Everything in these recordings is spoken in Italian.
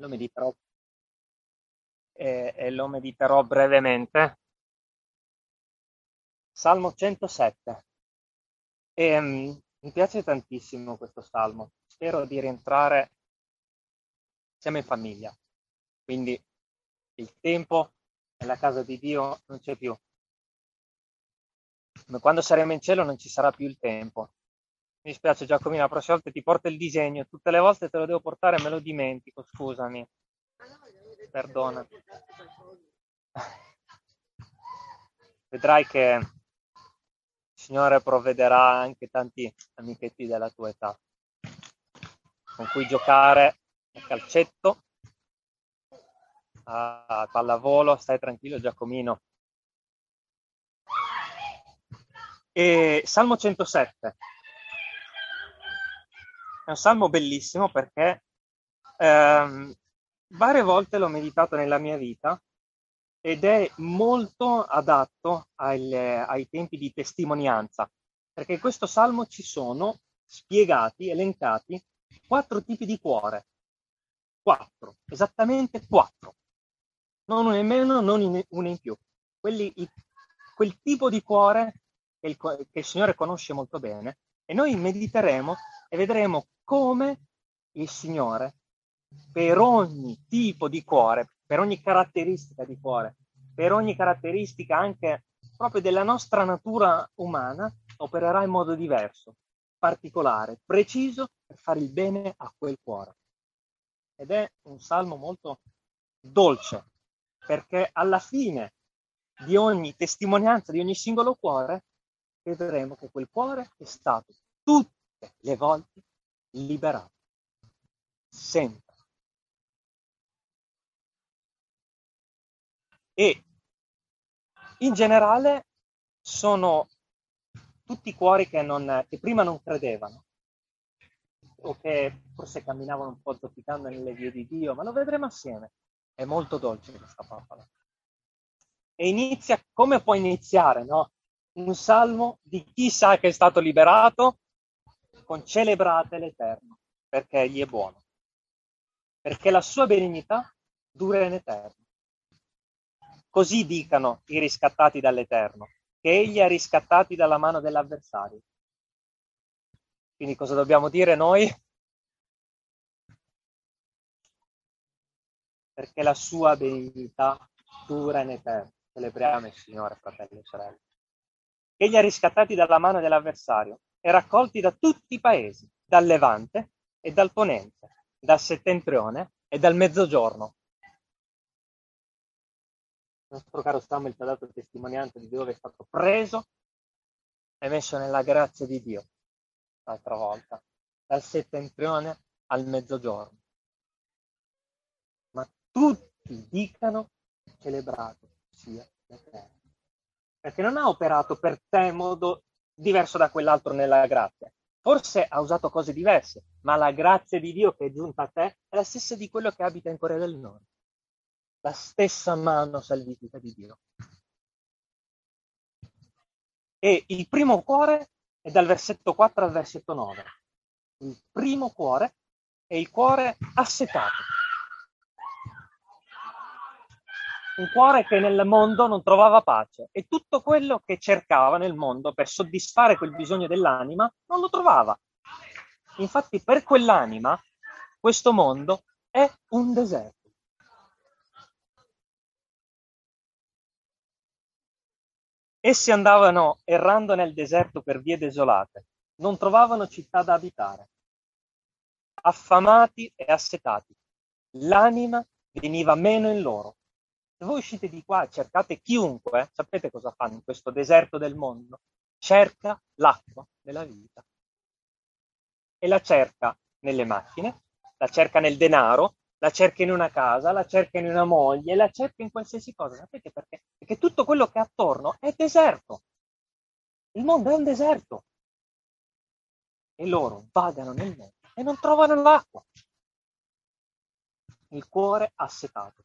lo mediterò, e, e lo mediterò brevemente. Salmo 107. E, um, mi piace tantissimo questo salmo. Spero di rientrare. Siamo in famiglia, quindi il tempo nella casa di Dio non c'è più. Ma quando saremo in cielo non ci sarà più il tempo. Mi spiace Giacomino, la prossima volta ti porto il disegno, tutte le volte te lo devo portare e me lo dimentico, scusami. Perdona. Vedrai che il Signore provvederà anche tanti amichetti della tua età con cui giocare a calcetto, a pallavolo, stai tranquillo Giacomino. E Salmo 107 è un salmo bellissimo perché ehm, varie volte l'ho meditato nella mia vita ed è molto adatto ai, ai tempi di testimonianza, perché in questo salmo ci sono spiegati, elencati, quattro tipi di cuore. Quattro, esattamente quattro. Non uno in meno, non uno in più. Quelli, i, quel tipo di cuore che il, che il Signore conosce molto bene e noi mediteremo e vedremo come il Signore per ogni tipo di cuore, per ogni caratteristica di cuore, per ogni caratteristica anche proprio della nostra natura umana, opererà in modo diverso, particolare, preciso per fare il bene a quel cuore. Ed è un salmo molto dolce, perché alla fine di ogni testimonianza, di ogni singolo cuore, vedremo che quel cuore è stato tutte le volte liberato. Sempre. E in generale sono tutti cuori che, non, che prima non credevano o che forse camminavano un po' zoppicando nelle vie di Dio, ma lo vedremo assieme. È molto dolce questa papala. E inizia, come può iniziare, no? Un salmo di chi sa che è stato liberato con celebrate l'Eterno, perché Egli è buono, perché la sua benignità dura in eterno. Così dicano i riscattati dall'Eterno, che Egli ha riscattati dalla mano dell'avversario. Quindi cosa dobbiamo dire noi? Perché la sua benignità dura in eterno. Celebriamo il Signore, fratelli e sorelle. Egli ha riscattati dalla mano dell'avversario e raccolti da tutti i paesi, dal Levante e dal Ponente, dal Settentrione e dal Mezzogiorno. Il nostro caro Samuel ci ha dato testimonianza di dove è stato preso e messo nella grazia di Dio l'altra volta, dal settentrione al mezzogiorno. Ma tutti dicano celebrato sia l'Eterno. Perché non ha operato per te in modo diverso da quell'altro nella grazia. Forse ha usato cose diverse, ma la grazia di Dio che è giunta a te è la stessa di quello che abita in Corea del Nord. La stessa mano salvifica di Dio. E il primo cuore è dal versetto 4 al versetto 9. Il primo cuore è il cuore assetato un cuore che nel mondo non trovava pace e tutto quello che cercava nel mondo per soddisfare quel bisogno dell'anima non lo trovava. Infatti per quell'anima questo mondo è un deserto. Essi andavano errando nel deserto per vie desolate, non trovavano città da abitare. Affamati e assetati, l'anima veniva meno in loro voi uscite di qua cercate chiunque, sapete cosa fanno in questo deserto del mondo? Cerca l'acqua della vita. E la cerca nelle macchine, la cerca nel denaro, la cerca in una casa, la cerca in una moglie, la cerca in qualsiasi cosa. Sapete perché? Perché tutto quello che è attorno è deserto. Il mondo è un deserto. E loro vagano nel mondo e non trovano l'acqua. Il cuore assetato.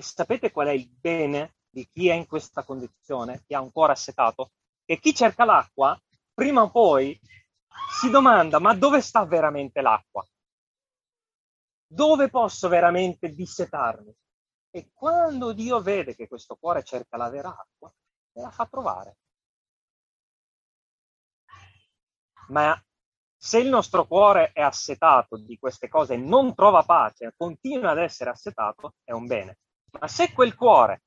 E sapete qual è il bene di chi è in questa condizione, chi ha un cuore assetato? Che chi cerca l'acqua, prima o poi si domanda, ma dove sta veramente l'acqua? Dove posso veramente dissetarmi? E quando Dio vede che questo cuore cerca la vera acqua, la fa trovare. Ma se il nostro cuore è assetato di queste cose e non trova pace, continua ad essere assetato, è un bene. Ma se quel cuore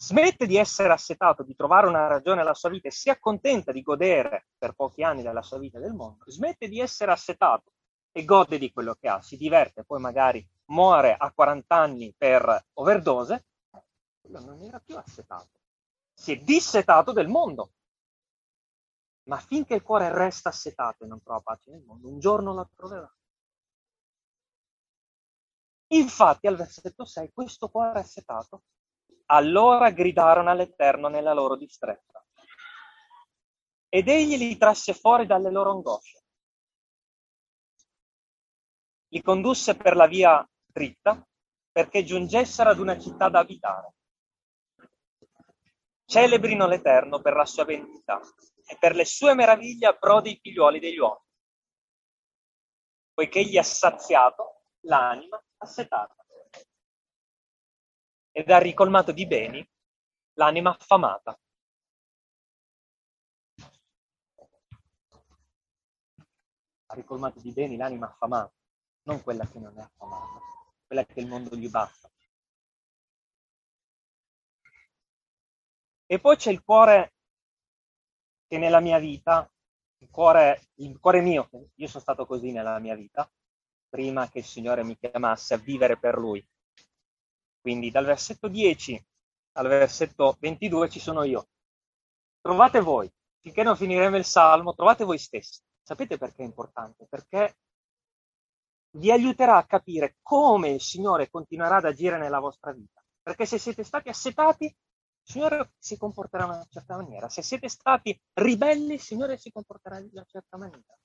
smette di essere assetato, di trovare una ragione alla sua vita e si accontenta di godere per pochi anni della sua vita del mondo, smette di essere assetato e gode di quello che ha, si diverte, poi magari muore a 40 anni per overdose, quello non era più assetato. Si è dissetato del mondo. Ma finché il cuore resta assetato e non trova pace nel mondo, un giorno la troverà. Infatti, al versetto 6, questo cuore assetato, allora gridarono all'Eterno nella loro distretta. Ed egli li trasse fuori dalle loro angosce li condusse per la via dritta perché giungessero ad una città da abitare. Celebrino l'Eterno per la sua benignità e per le sue meraviglie prode i figliuoli degli uomini, poiché egli ha saziato l'anima assetata ed ha ricolmato di beni l'anima affamata. Ha ricolmato di beni l'anima affamata non quella che non è affamata, quella che il mondo gli basta. E poi c'è il cuore che nella mia vita, il cuore, il cuore mio, io sono stato così nella mia vita, prima che il Signore mi chiamasse a vivere per Lui. Quindi dal versetto 10 al versetto 22 ci sono io. Trovate voi, finché non finiremo il Salmo, trovate voi stessi. Sapete perché è importante? Perché vi aiuterà a capire come il Signore continuerà ad agire nella vostra vita. Perché se siete stati assetati, il Signore si comporterà in una certa maniera. Se siete stati ribelli, il Signore si comporterà in una certa maniera.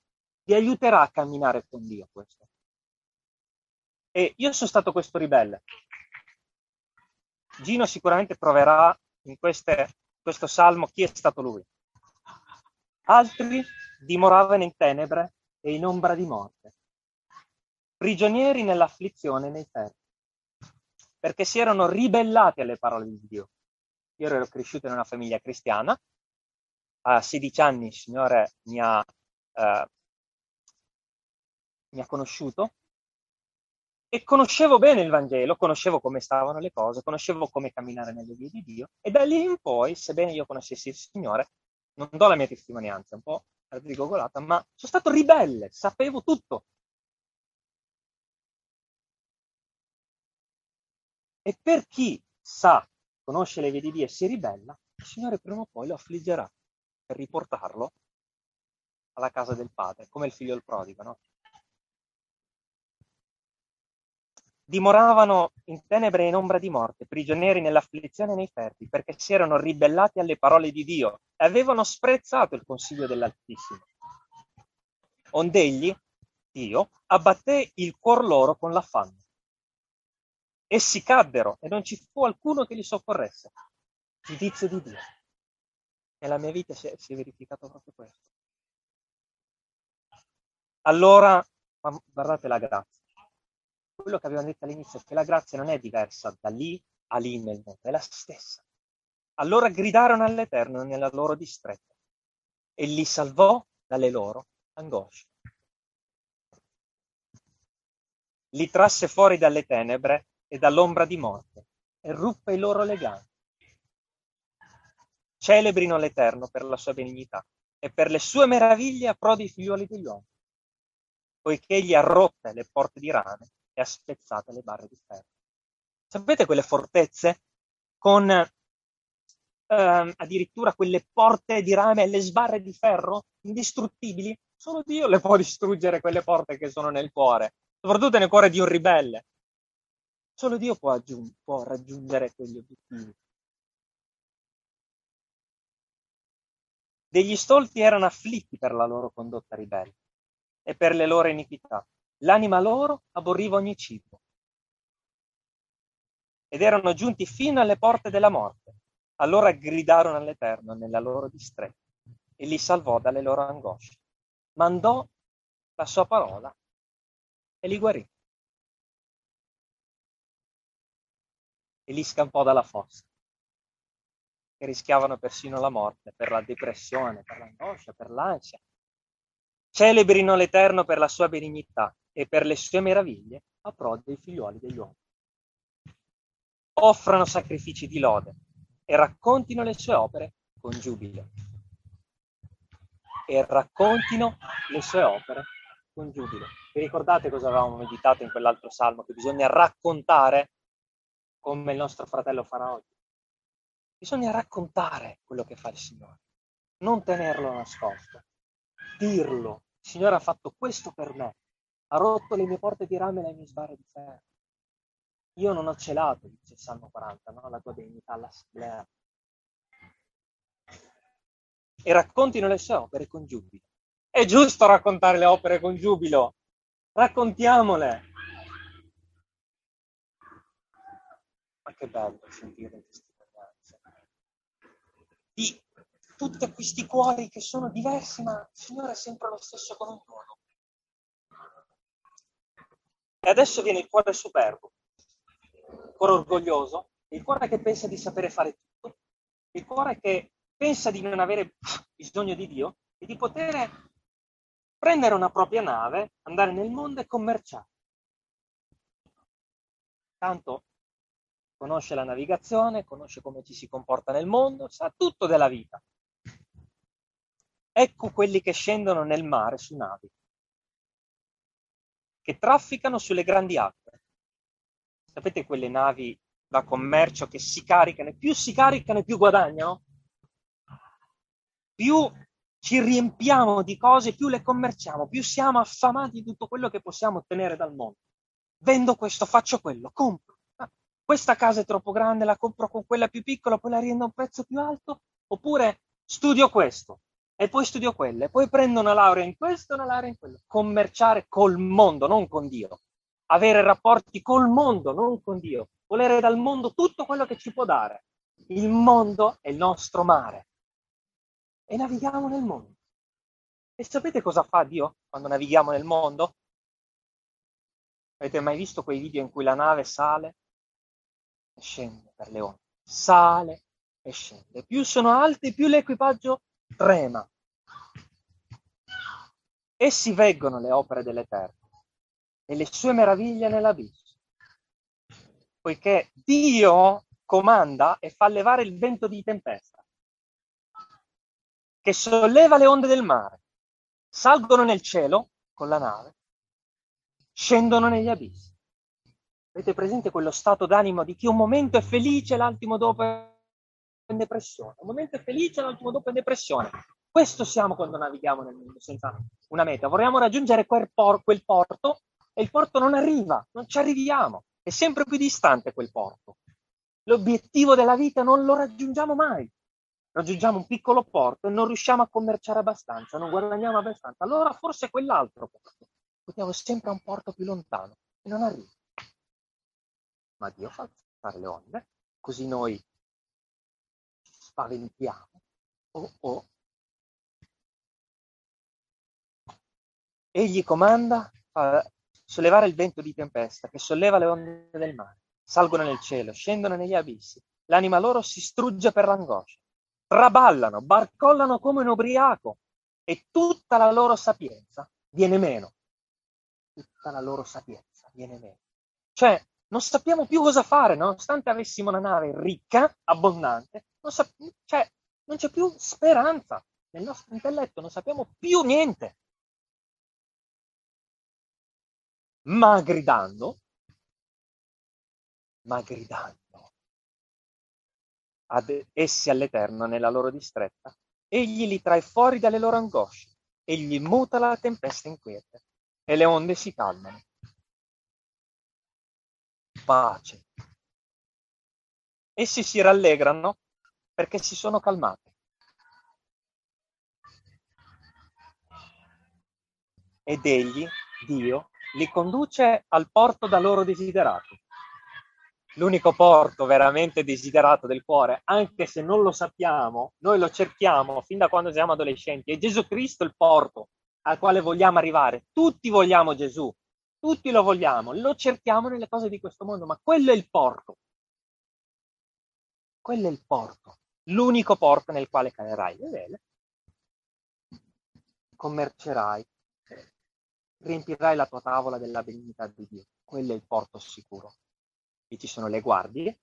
Vi aiuterà a camminare con Dio questo. E io sono stato questo ribelle. Gino sicuramente troverà in queste, questo salmo chi è stato lui. Altri dimoravano in tenebre e in ombra di morte prigionieri nell'afflizione e nei ferri, perché si erano ribellati alle parole di Dio. Io ero cresciuto in una famiglia cristiana, a 16 anni il Signore mi ha, eh, mi ha conosciuto e conoscevo bene il Vangelo, conoscevo come stavano le cose, conoscevo come camminare nelle vie di Dio e da lì in poi, sebbene io conoscessi il Signore, non do la mia testimonianza, un po' rigogolata, ma sono stato ribelle, sapevo tutto, E per chi sa, conosce le vie di Dio e si ribella, il Signore prima o poi lo affliggerà per riportarlo alla casa del padre, come il figlio del prodigo, no? Dimoravano in tenebre e in ombra di morte, prigionieri nell'afflizione e nei ferri, perché si erano ribellati alle parole di Dio e avevano sprezzato il consiglio dell'Altissimo. Ond'egli, Dio, abbatté il cuor loro con l'affanno Essi caddero e non ci fu alcuno che li soccorresse. Giudizio di Dio. Nella mia vita si è, si è verificato proprio questo. Allora, guardate la grazia. Quello che abbiamo detto all'inizio che la grazia non è diversa da lì a lì nel mondo, è la stessa. Allora gridarono all'Eterno nella loro distretta e li salvò dalle loro angosce. Li trasse fuori dalle tenebre e dall'ombra di morte, e ruppe i loro legami. Celebrino l'Eterno per la sua benignità e per le sue meraviglie approdi i figlioli degli uomini, poiché egli ha rotte le porte di rame e ha spezzate le barre di ferro. Sapete quelle fortezze con eh, addirittura quelle porte di rame e le sbarre di ferro indistruttibili? Solo Dio le può distruggere quelle porte che sono nel cuore, soprattutto nel cuore di un ribelle. Solo Dio può, aggiung- può raggiungere quegli obiettivi. Degli stolti erano afflitti per la loro condotta ribelle e per le loro iniquità. L'anima loro aborriva ogni cibo. Ed erano giunti fino alle porte della morte. Allora gridarono all'Eterno nella loro distretta e li salvò dalle loro angosce. Mandò la sua parola e li guarì. E li scampò dalla fossa, che rischiavano persino la morte per la depressione, per l'angoscia, per l'ansia. Celebrino l'Eterno per la sua benignità e per le sue meraviglie, a pro dei figlioli degli uomini. Offrano sacrifici di lode e raccontino le sue opere con giubilo. E raccontino le sue opere con giubilo. Vi ricordate cosa avevamo meditato in quell'altro salmo? Che bisogna raccontare come il nostro fratello farà oggi. Bisogna raccontare quello che fa il Signore, non tenerlo nascosto, dirlo. Il Signore ha fatto questo per me, ha rotto le mie porte di rame e le mie sbarre di ferro. Io non ho celato, dice il Salmo 40, no? la tua dignità all'assemblea. E raccontino le sue opere con giubilo. È giusto raccontare le opere con giubilo. Raccontiamole. Ma che bello sentire testimonianze di tutti questi cuori che sono diversi, ma il Signore è sempre lo stesso con ognuno. E adesso viene il cuore superbo, il cuore orgoglioso, il cuore che pensa di sapere fare tutto, il cuore che pensa di non avere bisogno di Dio e di poter prendere una propria nave, andare nel mondo e commerciare. Tanto conosce la navigazione, conosce come ci si comporta nel mondo, sa tutto della vita. Ecco quelli che scendono nel mare su navi, che trafficano sulle grandi acque. Sapete quelle navi da commercio che si caricano, e più si caricano e più guadagnano? Più ci riempiamo di cose, più le commerciamo, più siamo affamati di tutto quello che possiamo ottenere dal mondo. Vendo questo, faccio quello, compro. Ah, questa casa è troppo grande, la compro con quella più piccola, poi la rendo a un prezzo più alto, oppure studio questo e poi studio quello e poi prendo una laurea in questo una laurea in quello. Commerciare col mondo, non con Dio. Avere rapporti col mondo, non con Dio. Volere dal mondo tutto quello che ci può dare. Il mondo è il nostro mare e navighiamo nel mondo. E sapete cosa fa Dio quando navighiamo nel mondo? Avete mai visto quei video in cui la nave sale e scende per le onde? Sale e scende. Più sono alte, più l'equipaggio trema. Essi veggono le opere dell'Eterno e le sue meraviglie nell'abisso, poiché Dio comanda e fa levare il vento di tempesta che solleva le onde del mare, salgono nel cielo con la nave, scendono negli abissi. Avete presente quello stato d'animo di chi un momento è felice, l'ultimo dopo è in depressione, un momento è felice, l'ultimo dopo è in depressione. Questo siamo quando navighiamo nel mondo senza una meta. Vorremmo raggiungere quel, por- quel porto e il porto non arriva, non ci arriviamo, è sempre più distante quel porto. L'obiettivo della vita non lo raggiungiamo mai raggiungiamo un piccolo porto e non riusciamo a commerciare abbastanza, non guadagniamo abbastanza, allora forse quell'altro porto. Puntiamo sempre a un porto più lontano e non arriva. Ma Dio fa fare le onde, così noi spaventiamo o, o Egli comanda a sollevare il vento di tempesta che solleva le onde del mare. Salgono nel cielo, scendono negli abissi. L'anima loro si strugge per l'angoscia traballano, barcollano come un ubriaco e tutta la loro sapienza viene meno. Tutta la loro sapienza viene meno. Cioè, non sappiamo più cosa fare, nonostante avessimo una nave ricca, abbondante, non, sap- cioè, non c'è più speranza nel nostro intelletto, non sappiamo più niente. Ma gridando, ma gridando, ad essi all'Eterno nella loro distretta, egli li trae fuori dalle loro angosce, egli muta la tempesta inquieta e le onde si calmano. Pace. Essi si rallegrano perché si sono calmati. Ed egli, Dio, li conduce al porto da loro desiderato l'unico porto veramente desiderato del cuore, anche se non lo sappiamo, noi lo cerchiamo fin da quando siamo adolescenti, è Gesù Cristo il porto al quale vogliamo arrivare. Tutti vogliamo Gesù, tutti lo vogliamo, lo cerchiamo nelle cose di questo mondo, ma quello è il porto. Quello è il porto, l'unico porto nel quale calerai le vele, commercerai, riempirai la tua tavola della benignità di Dio. Quello è il porto sicuro. E ci sono le guardie.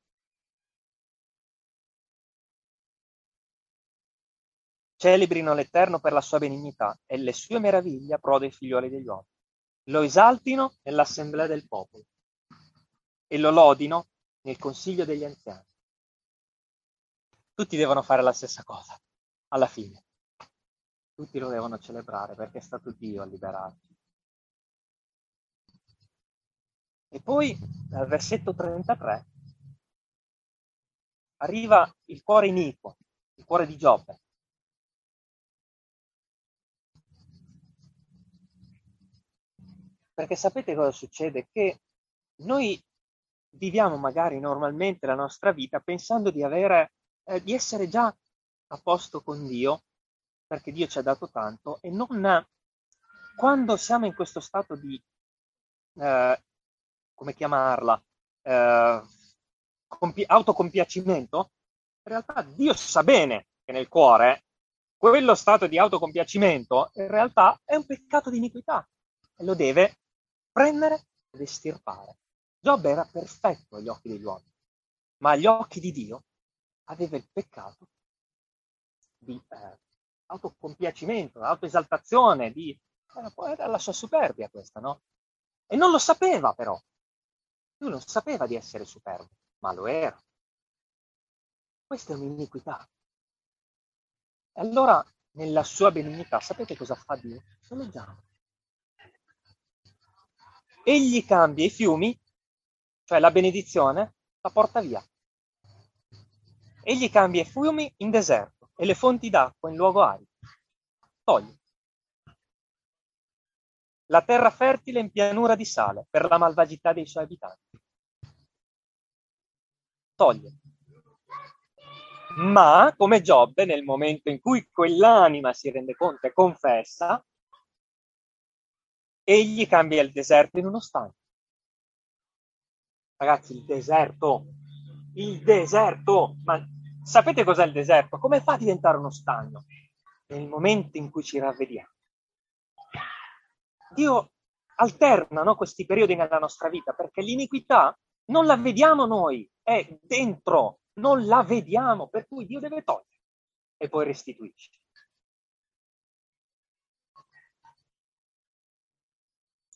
Celebrino l'Eterno per la sua benignità e le sue meraviglie a pro dei figlioli degli uomini. Lo esaltino nell'assemblea del popolo e lo lodino nel consiglio degli anziani. Tutti devono fare la stessa cosa, alla fine. Tutti lo devono celebrare perché è stato Dio a liberarci. E poi, al versetto 33, arriva il cuore iniquo, il cuore di Giobbe. Perché sapete cosa succede? Che noi viviamo magari normalmente la nostra vita pensando di avere, eh, di essere già a posto con Dio, perché Dio ci ha dato tanto, e non quando siamo in questo stato di eh, come chiamarla, eh, compi- autocompiacimento, in realtà Dio sa bene che nel cuore quello stato di autocompiacimento in realtà è un peccato di iniquità e lo deve prendere ed estirpare. Giobbe era perfetto agli occhi degli uomini, ma agli occhi di Dio aveva il peccato di eh, autocompiacimento, autoesaltazione, di, era la sua superbia questa, no? E non lo sapeva però, lui non sapeva di essere superbo, ma lo era. Questa è un'iniquità. E allora, nella sua benignità, sapete cosa fa Dio? Lo leggiamo. Egli cambia i fiumi, cioè la benedizione, la porta via. Egli cambia i fiumi in deserto e le fonti d'acqua in luogo arido. Toglie la terra fertile in pianura di sale per la malvagità dei suoi abitanti. Toglie. Ma, come Giobbe, nel momento in cui quell'anima si rende conto e confessa, egli cambia il deserto in uno stagno. Ragazzi, il deserto, il deserto, ma sapete cos'è il deserto? Come fa a diventare uno stagno? Nel momento in cui ci ravvediamo. Dio alterna no, questi periodi nella nostra vita perché l'iniquità non la vediamo noi, è dentro, non la vediamo, per cui Dio deve togliere e poi restituisce.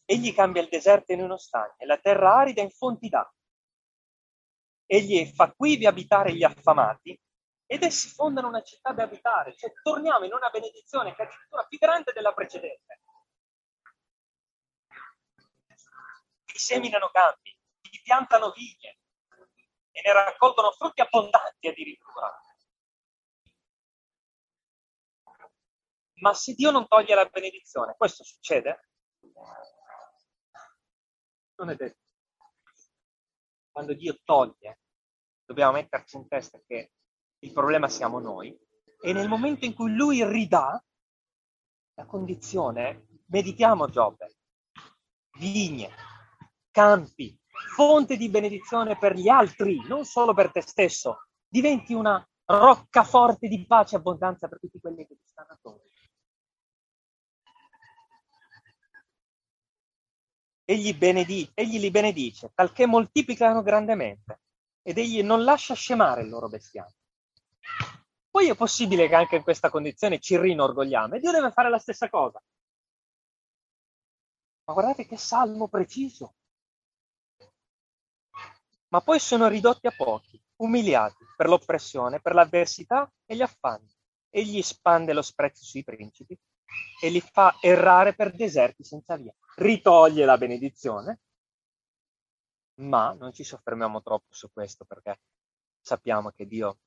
Egli cambia il deserto in uno stagno e la terra arida in fonti d'acqua. Egli fa quivi abitare gli affamati ed essi fondano una città da abitare, cioè torniamo in una benedizione che è addirittura più grande della precedente. Ti seminano campi, ti piantano viglie e ne raccolgono frutti abbondanti addirittura. Ma se Dio non toglie la benedizione, questo succede? Non è detto. Quando Dio toglie, dobbiamo metterci in testa che il problema siamo noi e nel momento in cui Lui ridà la condizione, meditiamo Giobbe, vigne, campi, fonte di benedizione per gli altri, non solo per te stesso. Diventi una roccaforte di pace e abbondanza per tutti quelli che ti stanno attorno. Egli, benedice, egli li benedice, talché moltiplicano grandemente, ed egli non lascia scemare il loro bestiame. Poi è possibile che anche in questa condizione ci rinorgogliamo e Dio deve fare la stessa cosa. Ma guardate che salmo preciso ma poi sono ridotti a pochi, umiliati per l'oppressione, per l'avversità e gli affanni. Egli spande lo sprezzo sui principi e li fa errare per deserti senza via. Ritoglie la benedizione, ma non ci soffermiamo troppo su questo perché sappiamo che Dio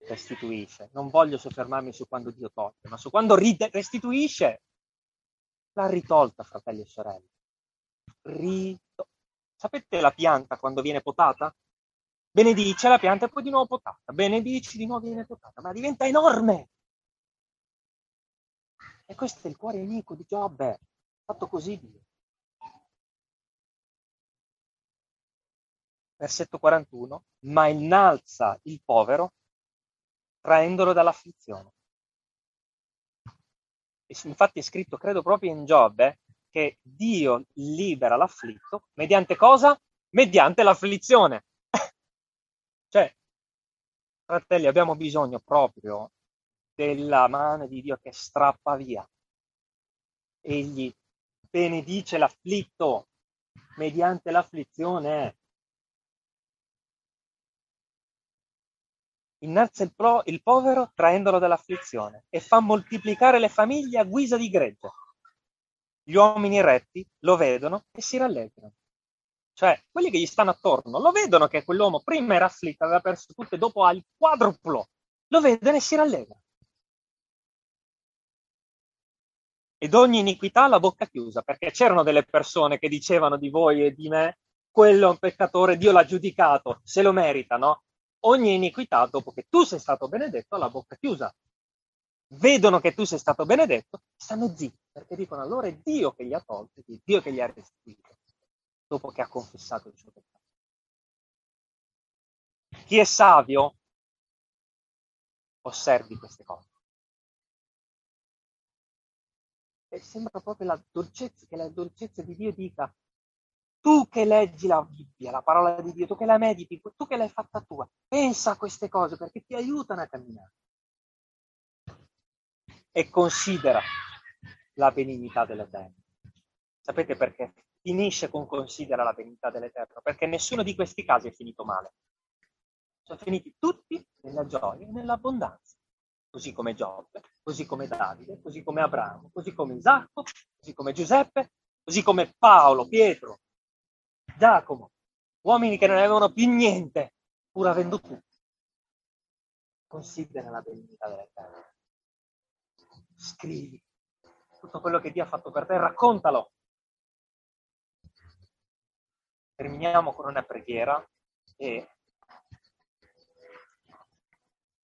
restituisce. Non voglio soffermarmi su quando Dio toglie, ma su quando restituisce. L'ha ritolta, fratelli e sorelle. Ritolta. Sapete la pianta quando viene potata? Benedice la pianta e poi di nuovo potata. Benedici, di nuovo viene potata, ma diventa enorme. E questo è il cuore inico di Giobbe, fatto così Dio. Versetto 41, ma innalza il povero traendolo dall'afflizione. E Infatti è scritto, credo proprio in Giobbe, che Dio libera l'afflitto mediante cosa? Mediante l'afflizione. cioè, fratelli, abbiamo bisogno proprio della mano di Dio che strappa via. Egli benedice l'afflitto mediante l'afflizione. Innalza il, pro, il povero traendolo dall'afflizione e fa moltiplicare le famiglie a guisa di gregge. Gli uomini retti lo vedono e si rallegrano. Cioè, quelli che gli stanno attorno lo vedono che quell'uomo prima era afflitto, aveva perso tutto e dopo ha il quadruplo. Lo vedono e si rallegrano. Ed ogni iniquità la bocca chiusa, perché c'erano delle persone che dicevano di voi e di me, quello è un peccatore, Dio l'ha giudicato, se lo merita, no? Ogni iniquità, dopo che tu sei stato benedetto, ha la bocca chiusa. Vedono che tu sei stato benedetto, stanno zitti, perché dicono allora è Dio che gli ha tolto, è Dio che gli ha restituito, dopo che ha confessato il suo peccato. Chi è savio osservi queste cose. E sembra proprio la dolcezza, che la dolcezza di Dio dica, tu che leggi la Bibbia, la parola di Dio, tu che la mediti, tu che l'hai fatta tua, pensa a queste cose perché ti aiutano a camminare. E considera la benignità dell'Eterno. Sapete perché? Finisce con considera la benignità dell'Eterno, perché nessuno di questi casi è finito male. Sono finiti tutti nella gioia e nell'abbondanza così come Giobbe, così come Davide, così come Abramo, così come Isacco, così come Giuseppe, così come Paolo, Pietro, Giacomo, uomini che non avevano più niente, pur avendo tutto. Considera la benignità della terra. Scrivi tutto quello che Dio ha fatto per te, raccontalo. Terminiamo con una preghiera e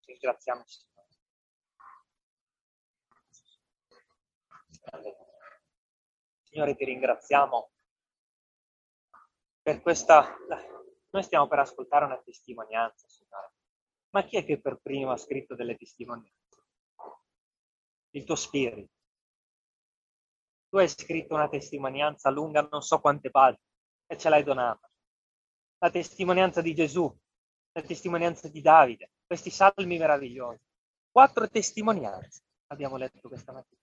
ringraziamo Signore. Ti ringraziamo per questa... Noi stiamo per ascoltare una testimonianza, Signore. Ma chi è che per primo ha scritto delle testimonianze? Il tuo spirito. Tu hai scritto una testimonianza lunga non so quante pagine e ce l'hai donata. La testimonianza di Gesù, la testimonianza di Davide, questi salmi meravigliosi. Quattro testimonianze abbiamo letto questa mattina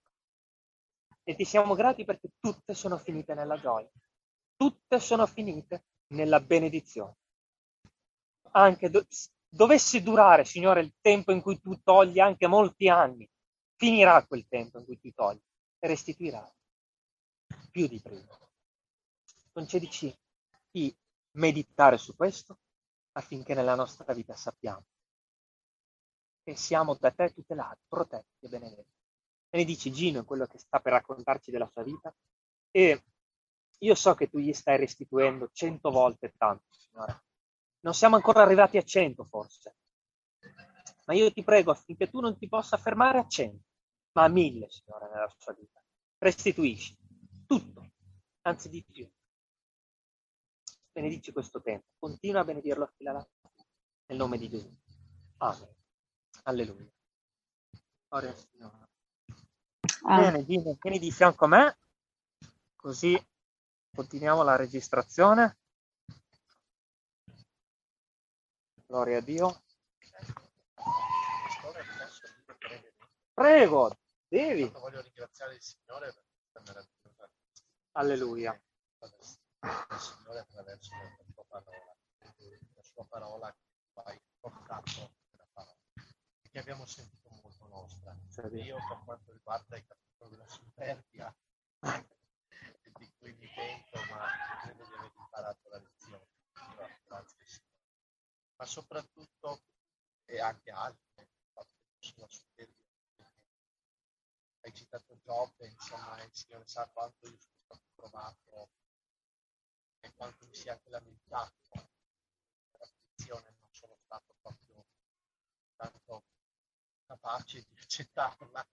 e ti siamo grati perché tutte sono finite nella gioia, tutte sono finite nella benedizione. Anche do- dovesse durare, Signore, il tempo in cui tu togli anche molti anni, finirà quel tempo in cui tu togli e restituirai più di prima. Concedici di meditare su questo affinché nella nostra vita sappiamo che siamo da te tutelati, protetti e benedetti e ne dici Gino quello che sta per raccontarci della sua vita e io so che tu gli stai restituendo cento volte tanto, Signore. Non siamo ancora arrivati a cento forse, ma io ti prego affinché tu non ti possa fermare a cento, ma a mille, Signore, nella sua vita. Restituisci tutto, anzi di più. Benedici questo tempo, continua a benedirlo fino alla fine, nel nome di Gesù. Amen. Alleluia. Ora, Signore. Ah. Bene, Gino, vieni di fianco a me, così continuiamo la registrazione. Gloria a Dio. Prego, devi. Voglio ringraziare il Signore per questa meravigliosa. Alleluia. Il Signore attraverso la sua parola, la sua parola che hai portato nella parola, che abbiamo sentito nostra. Io per quanto riguarda il capitolo della superbia, di cui mi pento, ma credo di aver imparato la lezione. Grazie Ma soprattutto, e anche altri, sulla superbia. Hai citato Giobbe, insomma, il Signore sa quanto io sono stato provato e quanto mi sia anche lamentato. La non sono stato proprio tanto capace di accettarla,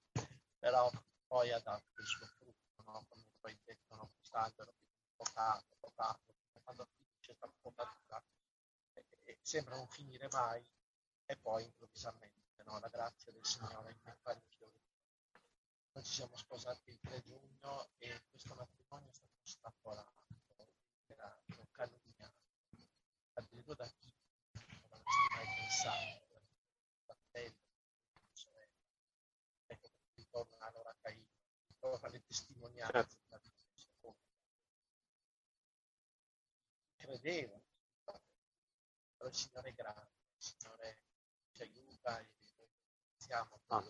però poi ha dato il suo frutto, no? come poi detto, quest'albero potato, potato, quando c'è stata potatura, sembra non finire mai e poi improvvisamente no? la grazia del Signore che fa fiori. Noi ci siamo sposati il 3 giugno e questo matrimonio è stato ostacolato, era calunniato, addirittura da chi non avresti mai pensato, fratello, sorella. Ecco perché ritorno a Laura Caino, ritorno alle testimonianze però il Signore grande, il Signore ci aiuta e noi siamo a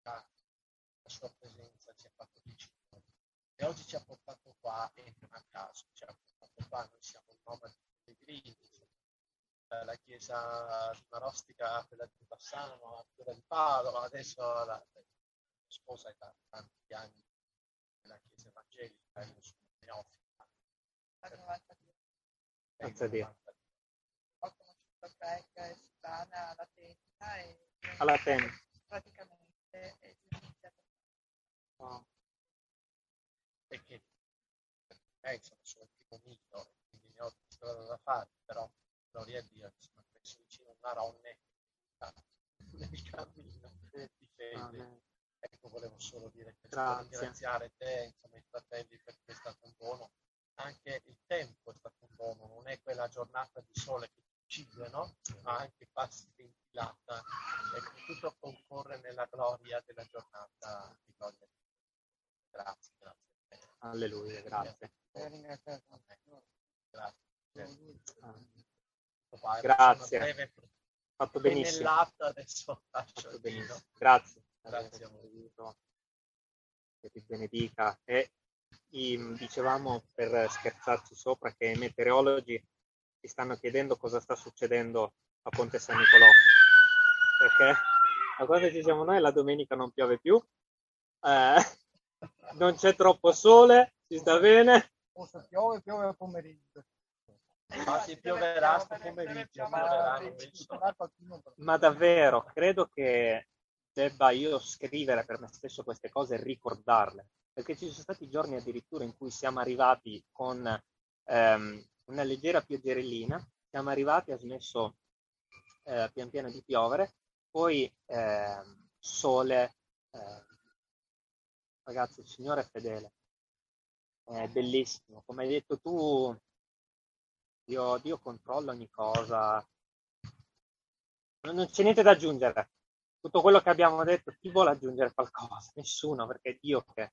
la sua presenza ci ha fatto vicino e oggi ci ha portato qua e non a caso ci ha portato qua, noi siamo il nome di pellegrini, la chiesa di Marostica, quella di Bassano, quella di Padova, adesso la sposa da tanti anni nella chiesa evangelica, io sono neofita. Grazie a Dio. Ho conosciuto Greg e Silvana alla tenda e alla tenda. praticamente è iniziato. No. Perché eh, sono il primo mito, quindi ne ho strada da fare, però gloria a Dio, sono messo vicino una ronne nel cammino di fede. Ecco, volevo solo dire che ringraziare te, insomma, i fratelli, perché è stato un dono anche il tempo è stato un dono, non è quella giornata di sole che ti uccide, no? ma anche passi ventilata e che tutto concorre nella gloria della giornata di gloria. Grazie, grazie. Alleluia, grazie. Grazie. Grazie. Fatto benissimo. Adesso Fatto benissimo. Grazie. Grazie a voi. Che ti benedica. E dicevamo per scherzarci sopra che i meteorologi ci stanno chiedendo cosa sta succedendo a Ponte San Nicolò. Perché a quando ci siamo noi la domenica non piove più eh, non c'è troppo sole si sta bene. O se piove piove a pomeriggio. Infatti pioverà sto pomeriggio, ma davvero credo che debba io scrivere per me stesso queste cose e ricordarle. Perché ci sono stati giorni addirittura in cui siamo arrivati con ehm, una leggera pioggerellina, siamo arrivati, ha smesso eh, pian piano di piovere, poi eh, sole, eh, ragazzi, il Signore è fedele, è bellissimo, come hai detto tu, Dio, Dio controlla ogni cosa, non, non c'è niente da aggiungere, tutto quello che abbiamo detto, chi vuole aggiungere qualcosa? Nessuno, perché è Dio che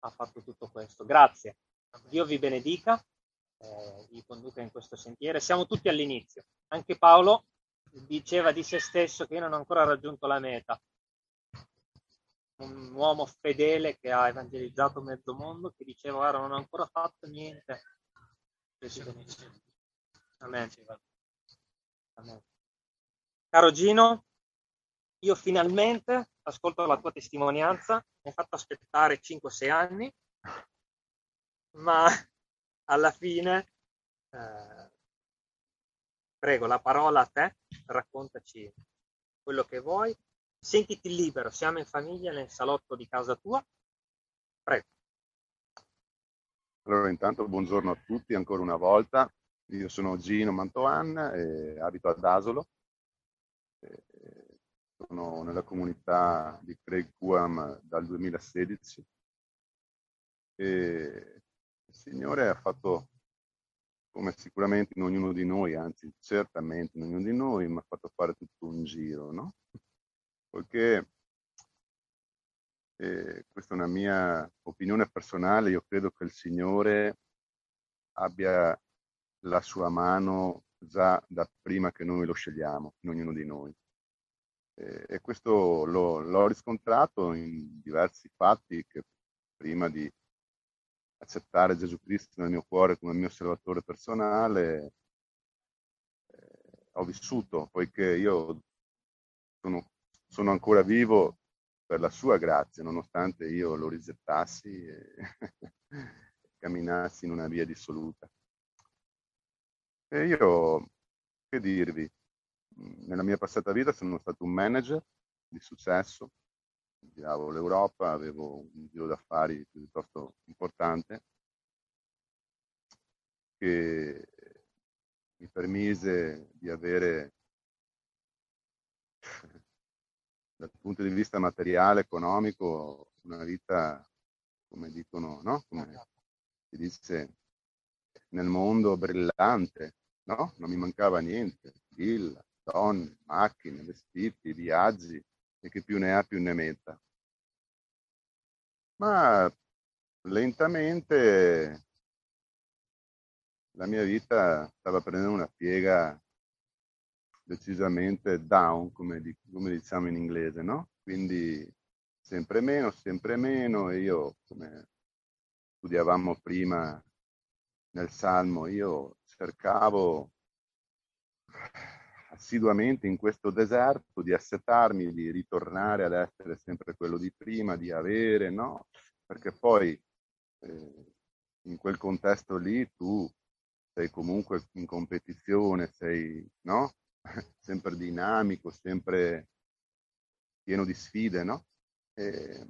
ha fatto tutto questo. Grazie. Dio vi benedica, eh, vi conduca in questo sentiero. Siamo tutti all'inizio. Anche Paolo diceva di se stesso che io non ho ancora raggiunto la meta. Un uomo fedele che ha evangelizzato mezzo mondo, che diceva guarda non ho ancora fatto niente. Amen. Amen. Caro Gino, io finalmente ascolto la tua testimonianza, mi hai fatto aspettare 5-6 anni, ma alla fine eh, prego la parola a te, raccontaci quello che vuoi, sentiti libero, siamo in famiglia nel salotto di casa tua, prego. Allora intanto buongiorno a tutti ancora una volta, io sono Gino Mantoan e abito ad Asolo sono nella comunità di Craig Guam dal 2016 e il Signore ha fatto, come sicuramente in ognuno di noi, anzi certamente in ognuno di noi, mi ha fatto fare tutto un giro, no? Poiché eh, questa è una mia opinione personale, io credo che il Signore abbia la sua mano già da prima che noi lo scegliamo, in ognuno di noi. E, questo l'ho, l'ho riscontrato in diversi fatti che prima di accettare Gesù Cristo nel mio cuore come mio salvatore personale eh, ho vissuto, poiché io sono, sono, ancora vivo per la sua grazia, nonostante io lo rigettassi e camminassi in una via dissoluta. E io, che dirvi, nella mia passata vita sono stato un manager di successo, giravo l'Europa, avevo un giro d'affari piuttosto importante che mi permise di avere dal punto di vista materiale, economico, una vita, come dicono, no? Come si dice, nel mondo brillante, no? Non mi mancava niente, villa, donne, macchine, vestiti, viaggi e che più ne ha più ne metta. Ma lentamente la mia vita stava prendendo una piega decisamente down, come, di, come diciamo in inglese, no? Quindi sempre meno, sempre meno, e io, come studiavamo prima nel Salmo, io cercavo assiduamente in questo deserto di assetarmi, di ritornare ad essere sempre quello di prima, di avere, no? Perché poi eh, in quel contesto lì tu sei comunque in competizione, sei, no? sempre dinamico, sempre pieno di sfide, no? E,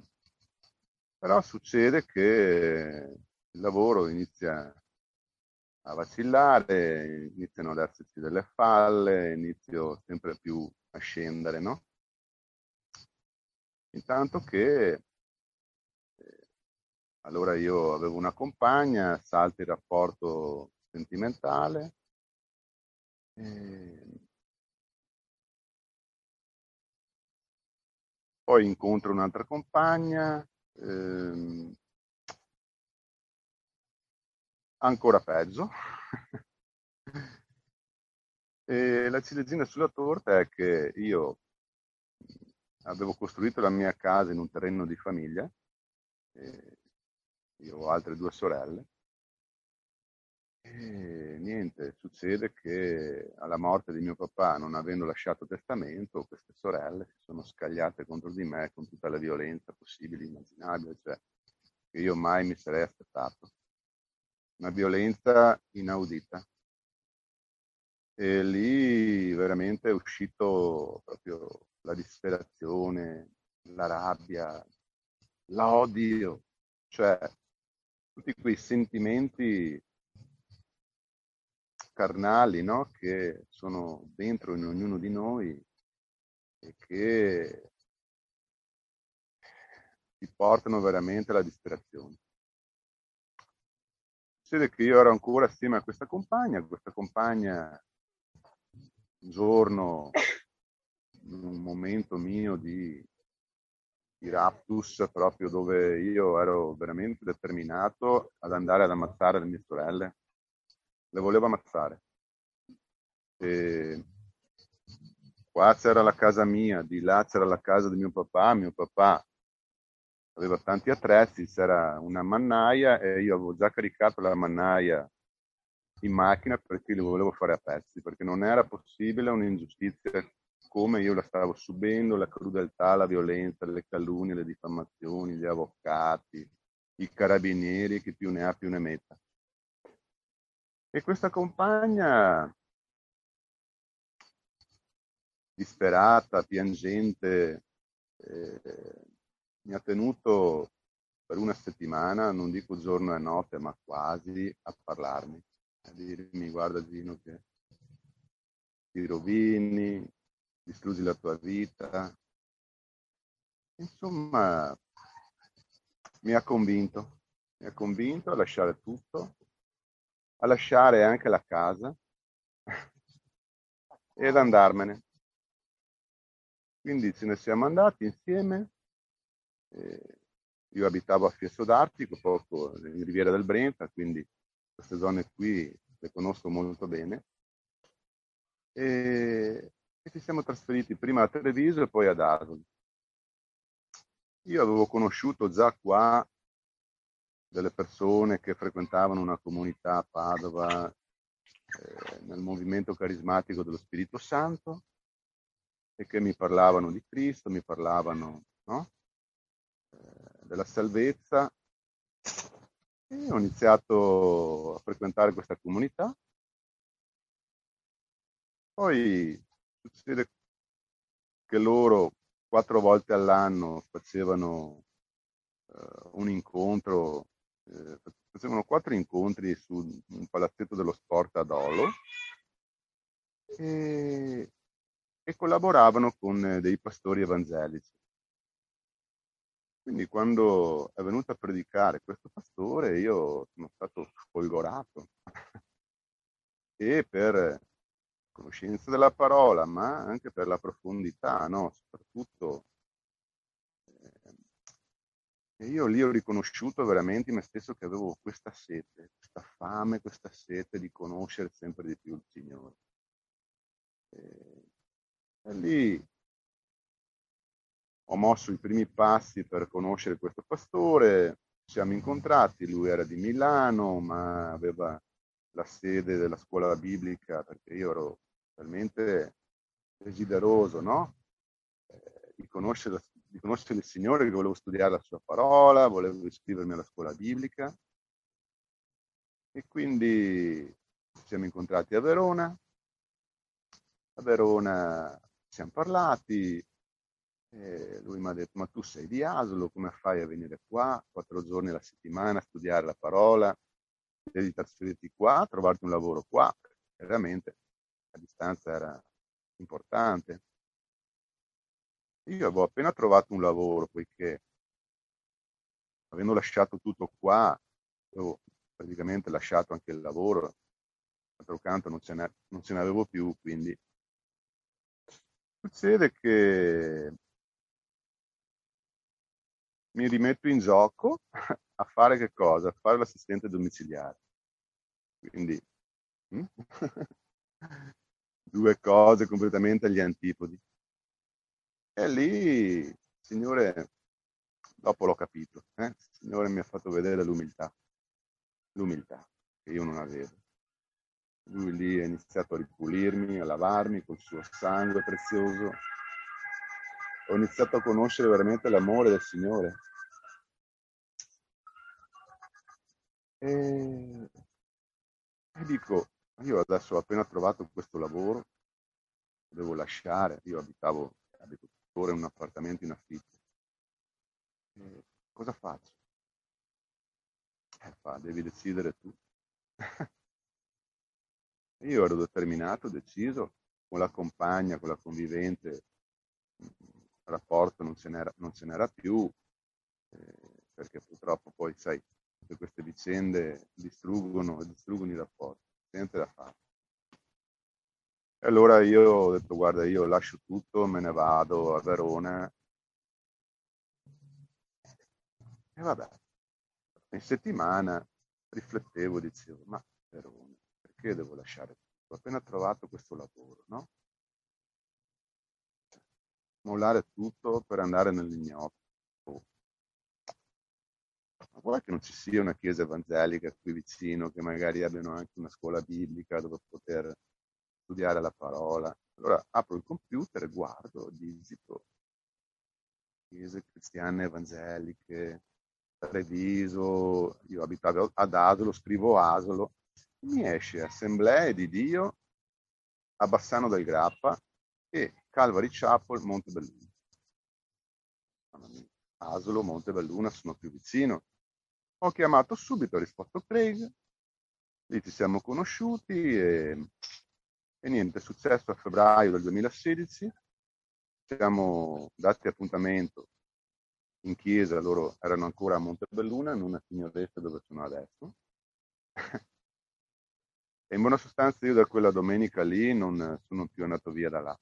però succede che il lavoro inizia a vacillare, iniziano ad esserci delle falle, inizio sempre più a scendere, no? Intanto che eh, allora io avevo una compagna, salta il rapporto sentimentale, eh, poi incontro un'altra compagna, ehm, ancora peggio. e la ciliegina sulla torta è che io avevo costruito la mia casa in un terreno di famiglia, io ho altre due sorelle, e niente, succede che alla morte di mio papà, non avendo lasciato testamento, queste sorelle si sono scagliate contro di me con tutta la violenza possibile, immaginabile, cioè che io mai mi sarei aspettato. Una violenza inaudita. E lì veramente è uscito proprio la disperazione, la rabbia, l'odio, cioè tutti quei sentimenti carnali no? che sono dentro in ognuno di noi e che ti portano veramente alla disperazione. Succede che io ero ancora assieme a questa compagna, questa compagna un giorno, in un momento mio di, di raptus, proprio dove io ero veramente determinato ad andare ad ammazzare le mie sorelle, le volevo ammazzare. E qua c'era la casa mia, di là c'era la casa di mio papà, mio papà aveva tanti attrezzi, c'era una mannaia e io avevo già caricato la mannaia in macchina perché li volevo fare a pezzi, perché non era possibile un'ingiustizia come io la stavo subendo, la crudeltà, la violenza, le calunnie, le diffamazioni, gli avvocati, i carabinieri, che più ne ha più ne metta. E questa compagna, disperata, piangente, eh, mi ha tenuto per una settimana, non dico giorno e notte, ma quasi a parlarmi, a dirmi guarda Gino che ti rovini, distruggi la tua vita. Insomma, mi ha convinto, mi ha convinto a lasciare tutto a lasciare anche la casa ed andarmene. Quindi ce ne siamo andati insieme. Eh, io abitavo a Fieso d'Artico, poco in Riviera del Brenta, quindi queste zone qui le conosco molto bene. E, e ci siamo trasferiti prima a Treviso e poi ad Asoli. Io avevo conosciuto già qua delle persone che frequentavano una comunità a Padova eh, nel movimento carismatico dello Spirito Santo e che mi parlavano di Cristo, mi parlavano no? della salvezza e ho iniziato a frequentare questa comunità. Poi succede che loro quattro volte all'anno facevano uh, un incontro, eh, facevano quattro incontri su un palazzetto dello sport ad Olo e, e collaboravano con eh, dei pastori evangelici. Quindi quando è venuto a predicare questo pastore io sono stato folgorato e per conoscenza della parola, ma anche per la profondità, no? soprattutto eh, io lì ho riconosciuto veramente me stesso che avevo questa sete, questa fame, questa sete di conoscere sempre di più il Signore. E, e lì ho mosso i primi passi per conoscere questo pastore, ci siamo incontrati, lui era di Milano, ma aveva la sede della scuola biblica perché io ero talmente desideroso no? eh, di, conoscere, di conoscere il Signore che volevo studiare la sua parola, volevo iscrivermi alla scuola biblica e quindi ci siamo incontrati a Verona. A Verona ci siamo parlati, e lui mi ha detto, ma tu sei di Asolo, come fai a venire qua quattro giorni alla settimana a studiare la parola? Devi trasferirti qua, trovarti un lavoro qua. Veramente la distanza era importante. Io avevo appena trovato un lavoro, poiché avendo lasciato tutto qua, avevo praticamente lasciato anche il lavoro, d'altro canto non ce, ne, non ce ne avevo più, quindi succede che mi rimetto in gioco a fare che cosa? A fare l'assistente domiciliare. Quindi hm? due cose completamente agli antipodi. E lì, Signore, dopo l'ho capito, eh? il Signore mi ha fatto vedere l'umiltà, l'umiltà che io non avevo. Lui lì ha iniziato a ripulirmi, a lavarmi col suo sangue prezioso, ho iniziato a conoscere veramente l'amore del Signore. E, e dico, io adesso ho appena trovato questo lavoro, devo lasciare, io abitavo, abito tuttora in un appartamento in affitto. E cosa faccio? Eh, fa, devi decidere tu. io ero determinato, deciso, con la compagna, con la convivente, rapporto non ce n'era, non ce n'era più, eh, perché purtroppo poi, sai, tutte queste vicende distruggono, distruggono i rapporti, niente da fare. E allora io ho detto, guarda, io lascio tutto, me ne vado a Verona. E vabbè, in settimana riflettevo, dicevo, ma Verona, perché devo lasciare tutto? Ho appena trovato questo lavoro, no? Mollare tutto per andare nell'ignoto. Oh. Ma vuoi che non ci sia una chiesa evangelica qui vicino, che magari abbiano anche una scuola biblica dove poter studiare la parola? Allora apro il computer guardo, visito chiese cristiane evangeliche, Treviso, io abitavo ad Asolo, scrivo Asolo, mi esce Assemblee di Dio a Bassano del Grappa e Calvary Chapel, Montebelluna. Asolo, Montebelluna sono più vicino. Ho chiamato subito, ha risposto Craig, lì ci siamo conosciuti e, e niente, è successo a febbraio del 2016. Siamo dati appuntamento in chiesa, loro erano ancora a Montebelluna, in una signoretta dove sono adesso. e in buona sostanza io da quella domenica lì non sono più andato via da là.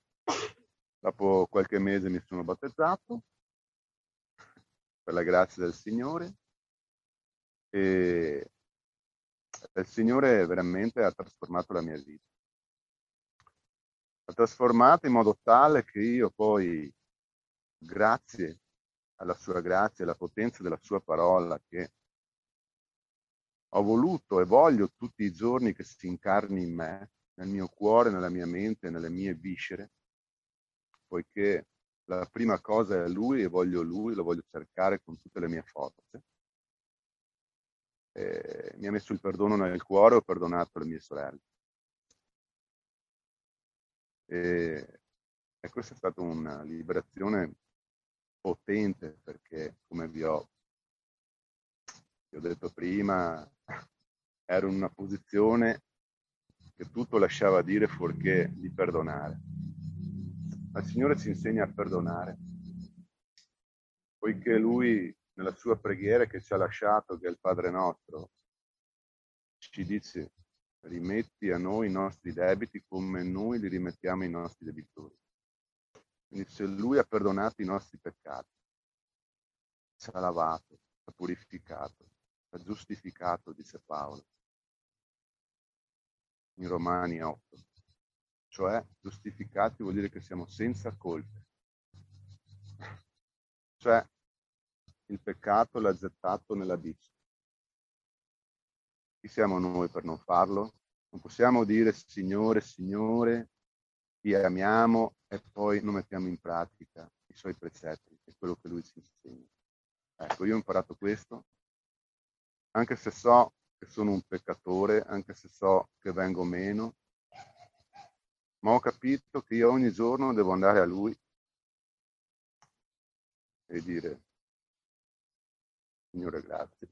Dopo qualche mese mi sono battezzato per la grazia del Signore e il Signore veramente ha trasformato la mia vita. Ha trasformato in modo tale che io poi, grazie alla sua grazia, alla potenza della sua parola, che ho voluto e voglio tutti i giorni che si incarni in me, nel mio cuore, nella mia mente, nelle mie viscere, poiché la prima cosa è lui e voglio lui, lo voglio cercare con tutte le mie forze. E mi ha messo il perdono nel cuore, ho perdonato le mie sorelle. E, e questa è stata una liberazione potente perché, come vi ho, vi ho detto prima, ero in una posizione che tutto lasciava dire fuorché di perdonare al Signore ci insegna a perdonare, poiché Lui nella sua preghiera che ci ha lasciato, che è il Padre nostro, ci dice rimetti a noi i nostri debiti come noi li rimettiamo ai nostri debitori. Quindi se Lui ha perdonato i nostri peccati, ci ha lavato, ci ha purificato, ci ha giustificato, dice Paolo in Romani 8. Cioè, giustificati vuol dire che siamo senza colpe. Cioè, il peccato l'ha gettato nell'abisso. Chi siamo noi per non farlo? Non possiamo dire Signore, Signore, ti amiamo e poi non mettiamo in pratica i suoi precetti, è quello che lui ci insegna. Ecco, io ho imparato questo, anche se so che sono un peccatore, anche se so che vengo meno, ma ho capito che io ogni giorno devo andare a lui e dire, Signore, grazie.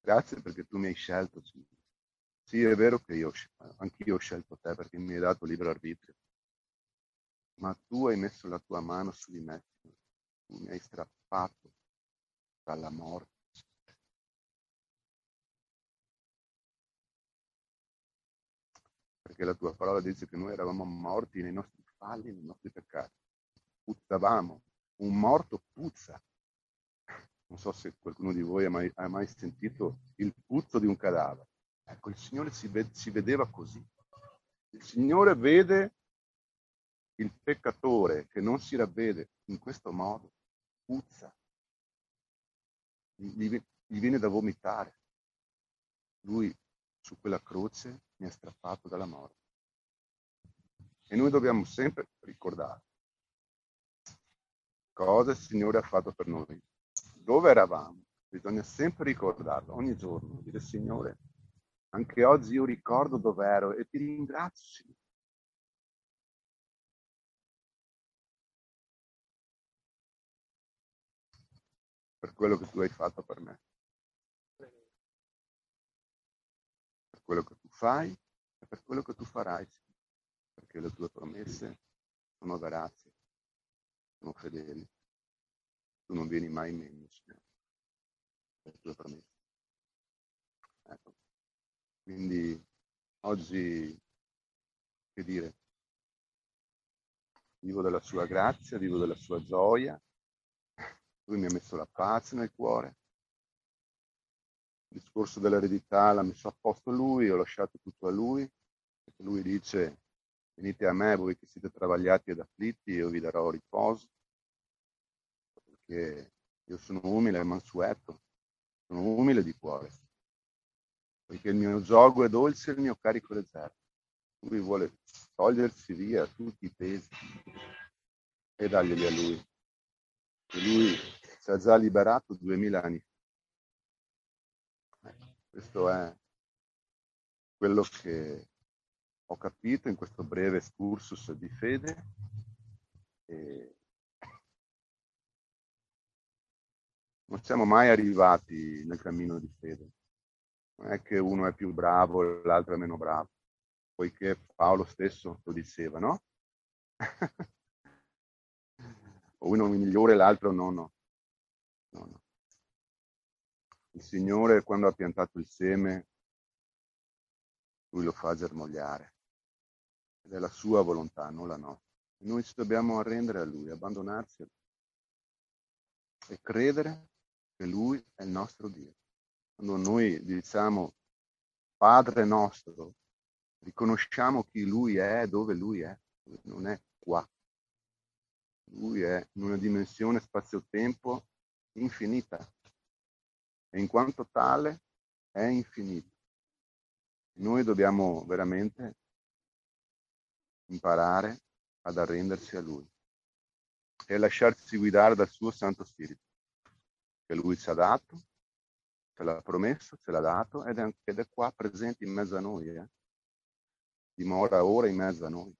Grazie perché tu mi hai scelto, Signore. Sì, è vero che io, anch'io ho scelto te perché mi hai dato libero arbitrio. Ma tu hai messo la tua mano su di me. Tu mi hai strappato dalla morte. Perché la tua parola dice che noi eravamo morti nei nostri falli, nei nostri peccati. Puzzavamo. Un morto puzza non so se qualcuno di voi ha mai, ha mai sentito il puzzo di un cadavere. Ecco, il Signore si, ved- si vedeva così. Il Signore vede il peccatore che non si ravvede in questo modo, puzza, gli, gli viene da vomitare. Lui su quella croce mi ha strappato dalla morte. E noi dobbiamo sempre ricordare cosa il Signore ha fatto per noi dove eravamo. Bisogna sempre ricordarlo, ogni giorno, dire Signore, anche oggi io ricordo dove ero e ti ringrazio. Per quello che tu hai fatto per me. Quello che tu fai e per quello che tu farai. Perché le tue promesse sono veraci, sono fedeli tu non vieni mai meno, Signore, per tue promesse. Ecco. Quindi oggi, che dire, vivo della sua grazia, vivo della sua gioia, lui mi ha messo la pace nel cuore, discorso dell'eredità l'ha messo a posto lui, ho lasciato tutto a lui, lui dice venite a me voi che siete travagliati ed afflitti, io vi darò riposo perché io sono umile e mansueto, sono umile di cuore, perché il mio gioco è dolce e il mio carico è leggero. Lui vuole togliersi via tutti i pesi e darglieli a lui. E lui ci ha già liberato duemila anni Questo è quello che ho capito in questo breve excursus di fede e non siamo mai arrivati nel cammino di fede. Non è che uno è più bravo e l'altro è meno bravo, poiché Paolo stesso lo diceva, no? uno è migliore l'altro no, no. no, no. Il Signore quando ha piantato il seme, lui lo fa germogliare. Ed è la sua volontà, non la nostra. E noi ci dobbiamo arrendere a lui, abbandonarci a lui. E credere che Lui è il nostro Dio. Quando noi diciamo Padre nostro, riconosciamo chi Lui è, dove Lui è. Non è qua. Lui è in una dimensione spazio-tempo infinita e in quanto tale è infinito. Noi dobbiamo veramente imparare ad arrendersi a Lui e lasciarci guidare dal suo Santo Spirito che lui ci ha dato, ce l'ha promesso, ce l'ha dato ed è, ed è qua presente in mezzo a noi, eh? dimora ora in mezzo a noi.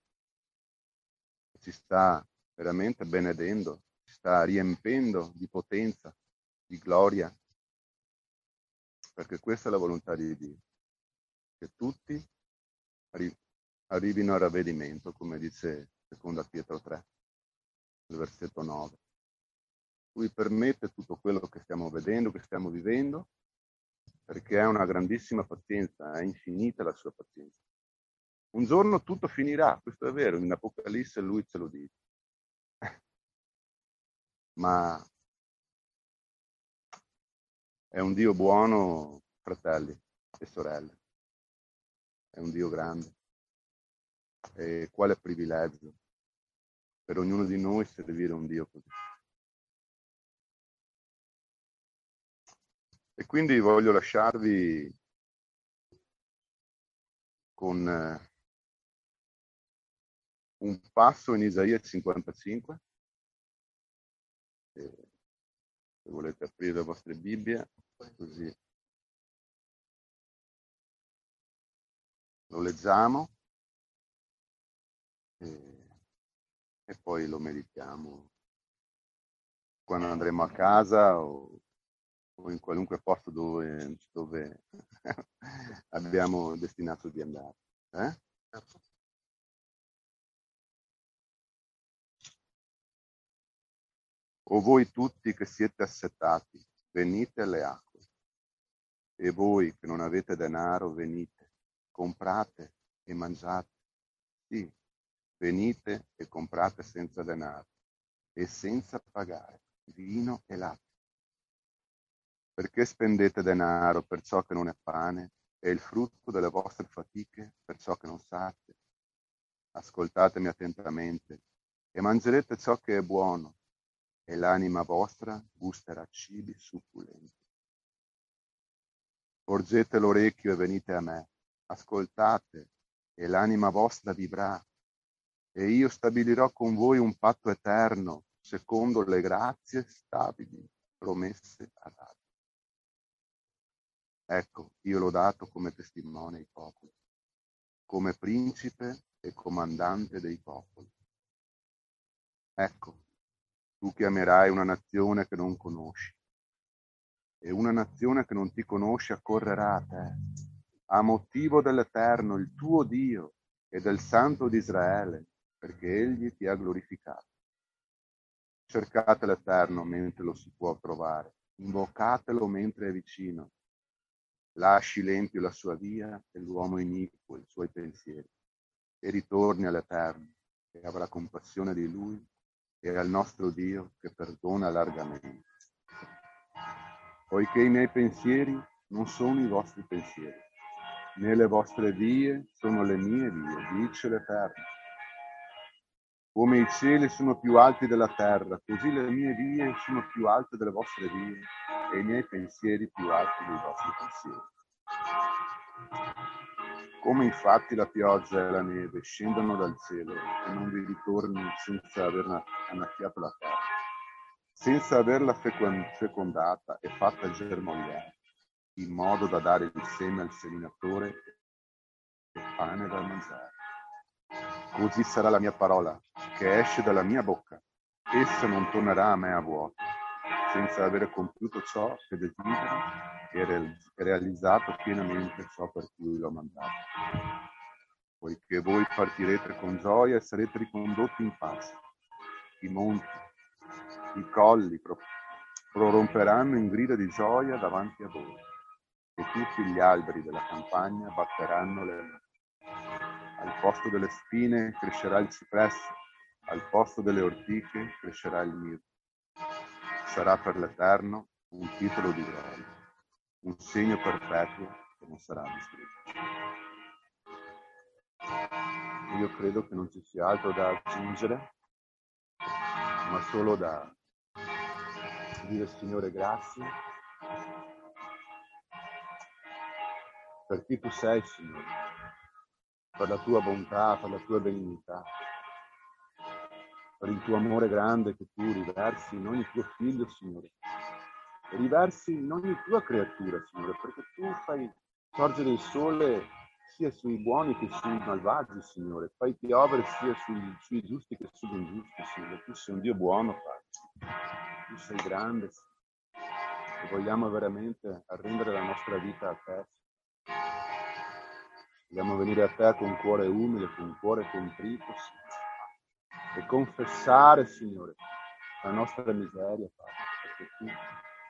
Ci sta veramente benedendo, ci sta riempendo di potenza, di gloria perché questa è la volontà di Dio, che tutti arri- arrivino al ravvedimento, come dice seconda Pietro 3, il versetto 9. Lui permette tutto quello che stiamo vedendo, che stiamo vivendo, perché ha una grandissima pazienza, è infinita la sua pazienza. Un giorno tutto finirà, questo è vero, in Apocalisse lui ce lo dice. Ma è un Dio buono, fratelli e sorelle. È un Dio grande. E quale privilegio per ognuno di noi servire un Dio così. E quindi voglio lasciarvi con eh, un passo in Isaia 55. E se volete aprire le vostre Bibbie, così lo leggiamo e, e poi lo meditiamo quando andremo a casa o, o in qualunque posto dove, dove abbiamo destinato di andare. Eh? O voi tutti che siete assetati, venite alle acque. E voi che non avete denaro, venite, comprate e mangiate. Sì, venite e comprate senza denaro e senza pagare vino e latte. Perché spendete denaro per ciò che non è pane e il frutto delle vostre fatiche per ciò che non sate? Ascoltatemi attentamente e mangerete ciò che è buono e l'anima vostra gusterà cibi succulenti. Porgete l'orecchio e venite a me, ascoltate e l'anima vostra vivrà e io stabilirò con voi un patto eterno secondo le grazie stabili promesse ad Adam. Ecco, io l'ho dato come testimone ai popoli, come principe e comandante dei popoli. Ecco, tu chiamerai una nazione che non conosci e una nazione che non ti conosce accorrerà a te a motivo dell'Eterno, il tuo Dio e del Santo di Israele, perché egli ti ha glorificato. Cercate l'Eterno mentre lo si può trovare, invocatelo mentre è vicino. Lasci l'empio la sua via e l'uomo iniquo i suoi pensieri, e ritorni all'Eterno, e avrà compassione di lui e al nostro Dio che perdona largamente. Poiché i miei pensieri non sono i vostri pensieri, né le vostre vie sono le mie vie, dice l'Eterno. Come i cieli sono più alti della terra, così le mie vie sono più alte delle vostre vie e i miei pensieri più alti dei vostri pensieri. Come infatti la pioggia e la neve scendono dal cielo e non vi ritorni senza aver annacchiato la terra, senza averla fecondata e fatta germogliare, in modo da dare il seme al seminatore e pane da mangiare. Così sarà la mia parola che esce dalla mia bocca. Essa non tornerà a me a vuoto, senza avere compiuto ciò che desidero e realizzato pienamente ciò per cui l'ho mandato. Poiché voi partirete con gioia e sarete ricondotti in pace. I monti, i colli proromperanno in grida di gioia davanti a voi e tutti gli alberi della campagna batteranno le mani. Al posto delle spine crescerà il cipresso, al posto delle ortiche crescerà il mirto. Sarà per l'Eterno un titolo di gloria un segno perpetuo che non sarà distrutto. Io credo che non ci sia altro da aggiungere, ma solo da dire Signore grazie per chi tu sei, Signore, per la tua bontà, per la tua benignità, per il tuo amore grande che tu riversi in ogni tuo figlio, Signore, riversi in ogni tua creatura, Signore, perché tu fai sorgere il sole sia sui buoni che sui malvagi, Signore, fai piovere sia sui, sui giusti che sugli ingiusti, Signore. Tu sei un Dio buono, Padre. Tu sei grande, e vogliamo veramente arrendere la nostra vita a te. Vogliamo venire a te con cuore umile, con cuore contrito, e confessare, Signore, la nostra miseria, Padre, perché tu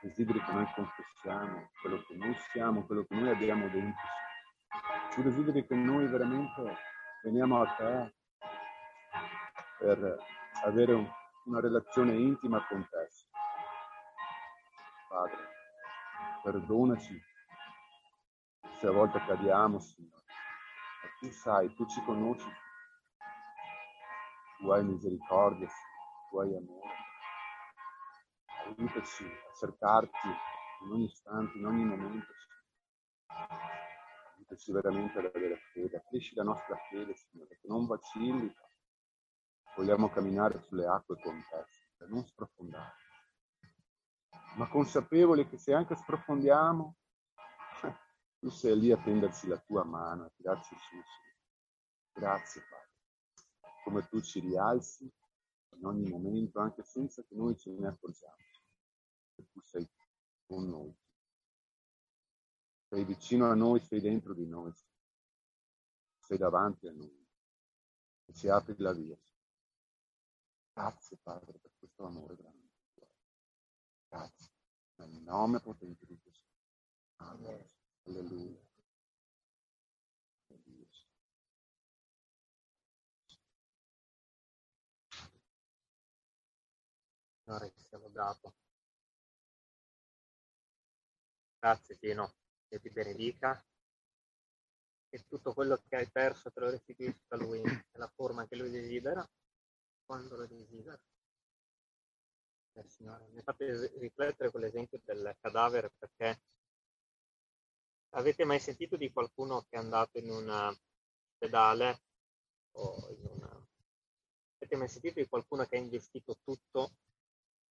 desideri che noi confessiamo quello che noi siamo, quello che noi abbiamo dentro. Tu desideri che noi veramente veniamo a te per avere un, una relazione intima con te. Padre, perdonaci se a volte cadiamo, Signore. Ma tu sai, tu ci conosci. Tu hai misericordia, Signore. tu hai amore. Aiutaci a cercarti in ogni istante, in ogni momento. Signore. Aiutaci veramente ad avere fede. Accresci la nostra fede, Signore, che non vacilli. Vogliamo camminare sulle acque con te, per non sprofondare ma consapevoli che se anche sprofondiamo, tu sei lì a tenderci la tua mano, a tirarci su. Grazie Padre, come tu ci rialzi in ogni momento, anche senza che noi ce ne accorgiamo, che tu sei con noi. Sei vicino a noi, sei dentro di noi, sei davanti a noi e ci apri la via. Grazie Padre per questo amore grande. Grazie. Nel nome potente di Gesù. Amen. Alleluia. Signore, ti sia lodato. Grazie Tino, che ti benedica e tutto quello che hai perso te lo restituisca a Lui nella forma che Lui desidera, quando lo desidera. Eh, Signore, mi fate riflettere con l'esempio del cadavere perché avete mai sentito di qualcuno che è andato in un ospedale o in una... Avete mai sentito di qualcuno che ha investito tutto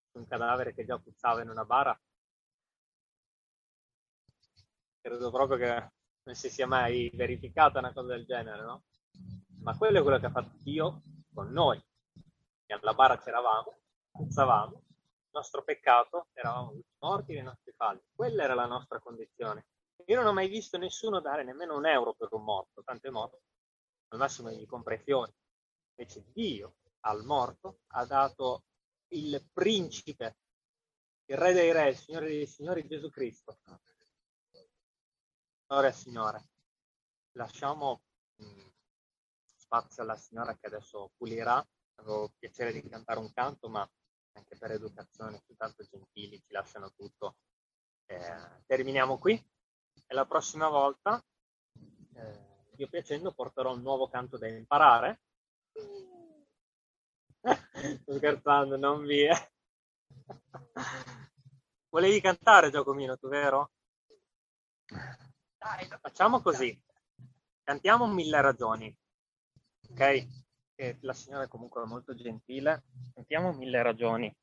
su un cadavere che già puzzava in una bara? Credo proprio che non si sia mai verificata una cosa del genere, no? Ma quello è quello che ha fatto Dio con noi. E alla bara c'eravamo, puzzavamo, nostro peccato, eravamo morti nei nostri falli. Quella era la nostra condizione. Io non ho mai visto nessuno dare nemmeno un euro per un morto, tanto è morto, al massimo gli compra i fiori. Invece Dio al morto ha dato il principe, il re dei re, il signore dei signori Gesù Cristo. Signore e Signore, lasciamo mm, spazio alla signora che adesso pulirà. Avevo piacere di cantare un canto, ma anche per educazione, più tanto gentili, ci lasciano tutto. Eh, terminiamo qui e la prossima volta, eh, io piacendo, porterò un nuovo canto da imparare. Sto scherzando, non via. Volevi cantare Giacomino, tu vero? Dai, facciamo così. Cantiamo mille ragioni. Ok? che la signora è comunque molto gentile, sentiamo mille ragioni.